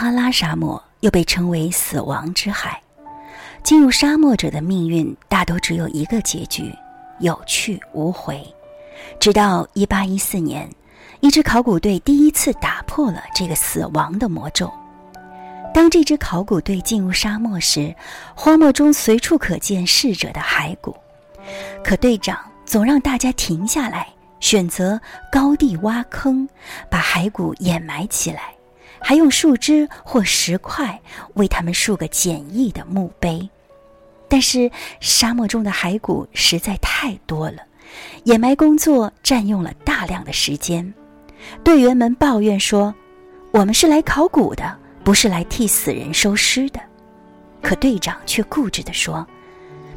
撒哈拉沙漠又被称为死亡之海。进入沙漠者的命运大都只有一个结局：有去无回。直到1814年，一支考古队第一次打破了这个死亡的魔咒。当这支考古队进入沙漠时，荒漠中随处可见逝者的骸骨，可队长总让大家停下来，选择高地挖坑，把骸骨掩埋起来，还用树枝或石块为他们竖个简易的墓碑。但是沙漠中的骸骨实在太多了，掩埋工作占用了大量的时间。队员们抱怨说：“我们是来考古的。”不是来替死人收尸的，可队长却固执地说：“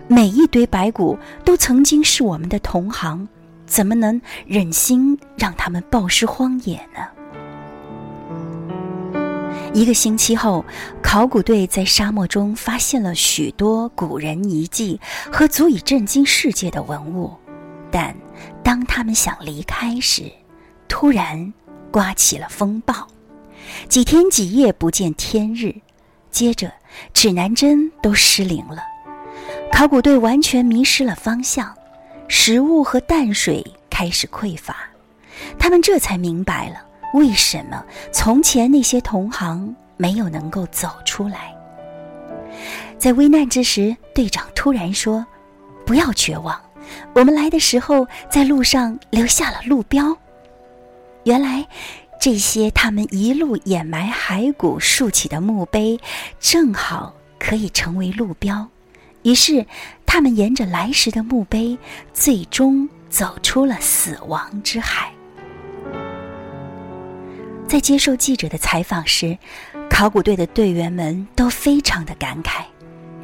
每一堆白骨都曾经是我们的同行，怎么能忍心让他们暴尸荒野呢？”一个星期后，考古队在沙漠中发现了许多古人遗迹和足以震惊世界的文物，但当他们想离开时，突然刮起了风暴。几天几夜不见天日，接着指南针都失灵了，考古队完全迷失了方向，食物和淡水开始匮乏，他们这才明白了为什么从前那些同行没有能够走出来。在危难之时，队长突然说：“不要绝望，我们来的时候在路上留下了路标。”原来。这些他们一路掩埋骸骨竖起的墓碑，正好可以成为路标。于是，他们沿着来时的墓碑，最终走出了死亡之海。在接受记者的采访时，考古队的队员们都非常的感慨。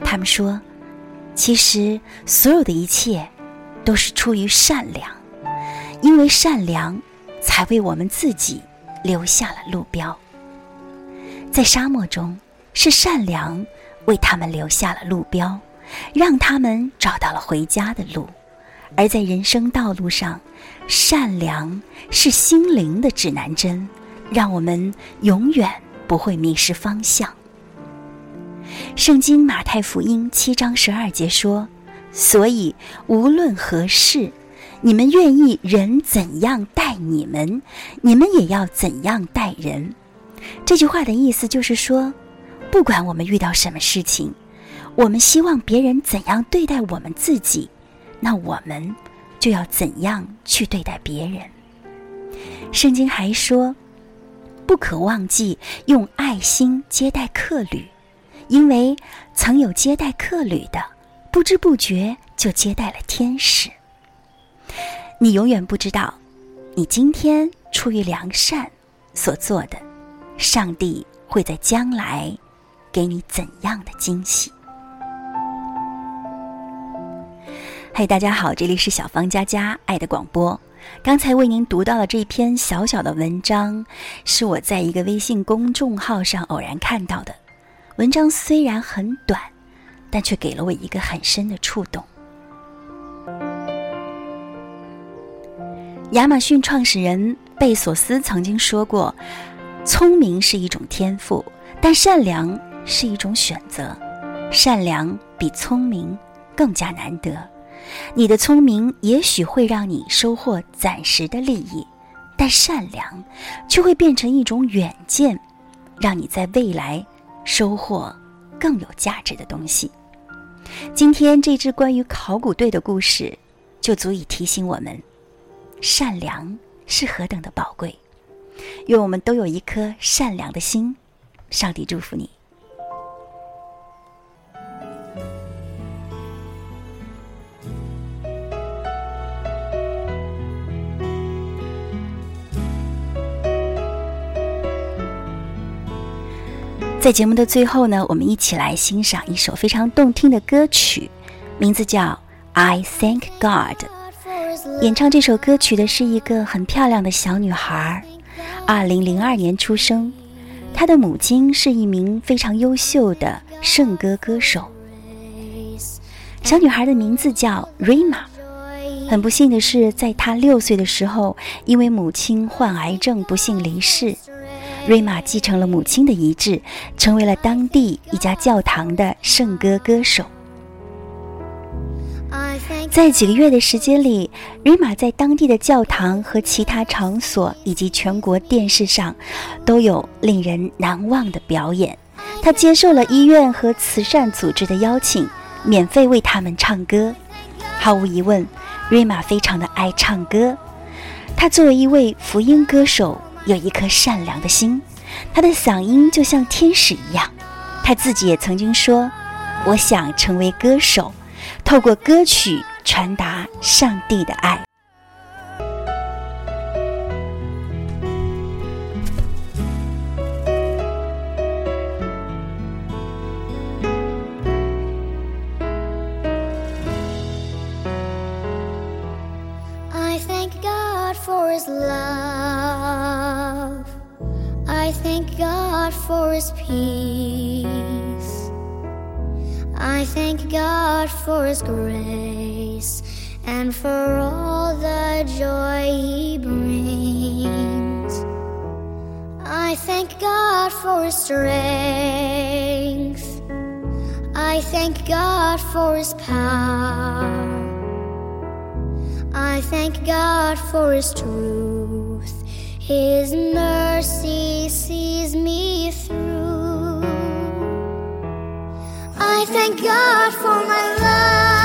他们说：“其实，所有的一切都是出于善良，因为善良，才为我们自己。”留下了路标。在沙漠中，是善良为他们留下了路标，让他们找到了回家的路；而在人生道路上，善良是心灵的指南针，让我们永远不会迷失方向。圣经马太福音七章十二节说：“所以无论何事。”你们愿意人怎样待你们，你们也要怎样待人。这句话的意思就是说，不管我们遇到什么事情，我们希望别人怎样对待我们自己，那我们就要怎样去对待别人。圣经还说，不可忘记用爱心接待客旅，因为曾有接待客旅的，不知不觉就接待了天使。你永远不知道，你今天出于良善所做的，上帝会在将来给你怎样的惊喜？嘿，大家好，这里是小芳佳佳爱的广播。刚才为您读到的这篇小小的文章，是我在一个微信公众号上偶然看到的。文章虽然很短，但却给了我一个很深的触动。亚马逊创始人贝索斯曾经说过：“聪明是一种天赋，但善良是一种选择。善良比聪明更加难得。你的聪明也许会让你收获暂时的利益，但善良却会变成一种远见，让你在未来收获更有价值的东西。”今天这支关于考古队的故事，就足以提醒我们。善良是何等的宝贵，愿我们都有一颗善良的心。上帝祝福你。在节目的最后呢，我们一起来欣赏一首非常动听的歌曲，名字叫《I Thank God》。演唱这首歌曲的是一个很漂亮的小女孩，二零零二年出生。她的母亲是一名非常优秀的圣歌歌手。小女孩的名字叫瑞玛。很不幸的是，在她六岁的时候，因为母亲患癌症不幸离世。瑞玛继承了母亲的遗志，成为了当地一家教堂的圣歌歌手。在几个月的时间里，瑞玛在当地的教堂和其他场所，以及全国电视上，都有令人难忘的表演。他接受了医院和慈善组织的邀请，免费为他们唱歌。毫无疑问，瑞玛非常的爱唱歌。他作为一位福音歌手，有一颗善良的心，他的嗓音就像天使一样。他自己也曾经说：“我想成为歌手，透过歌曲传达上帝的爱。” Thank God for his grace and for all the joy he brings. I thank God for his strength. I thank God for his power. I thank God for his truth. His mercy sees me through. I thank God for my love.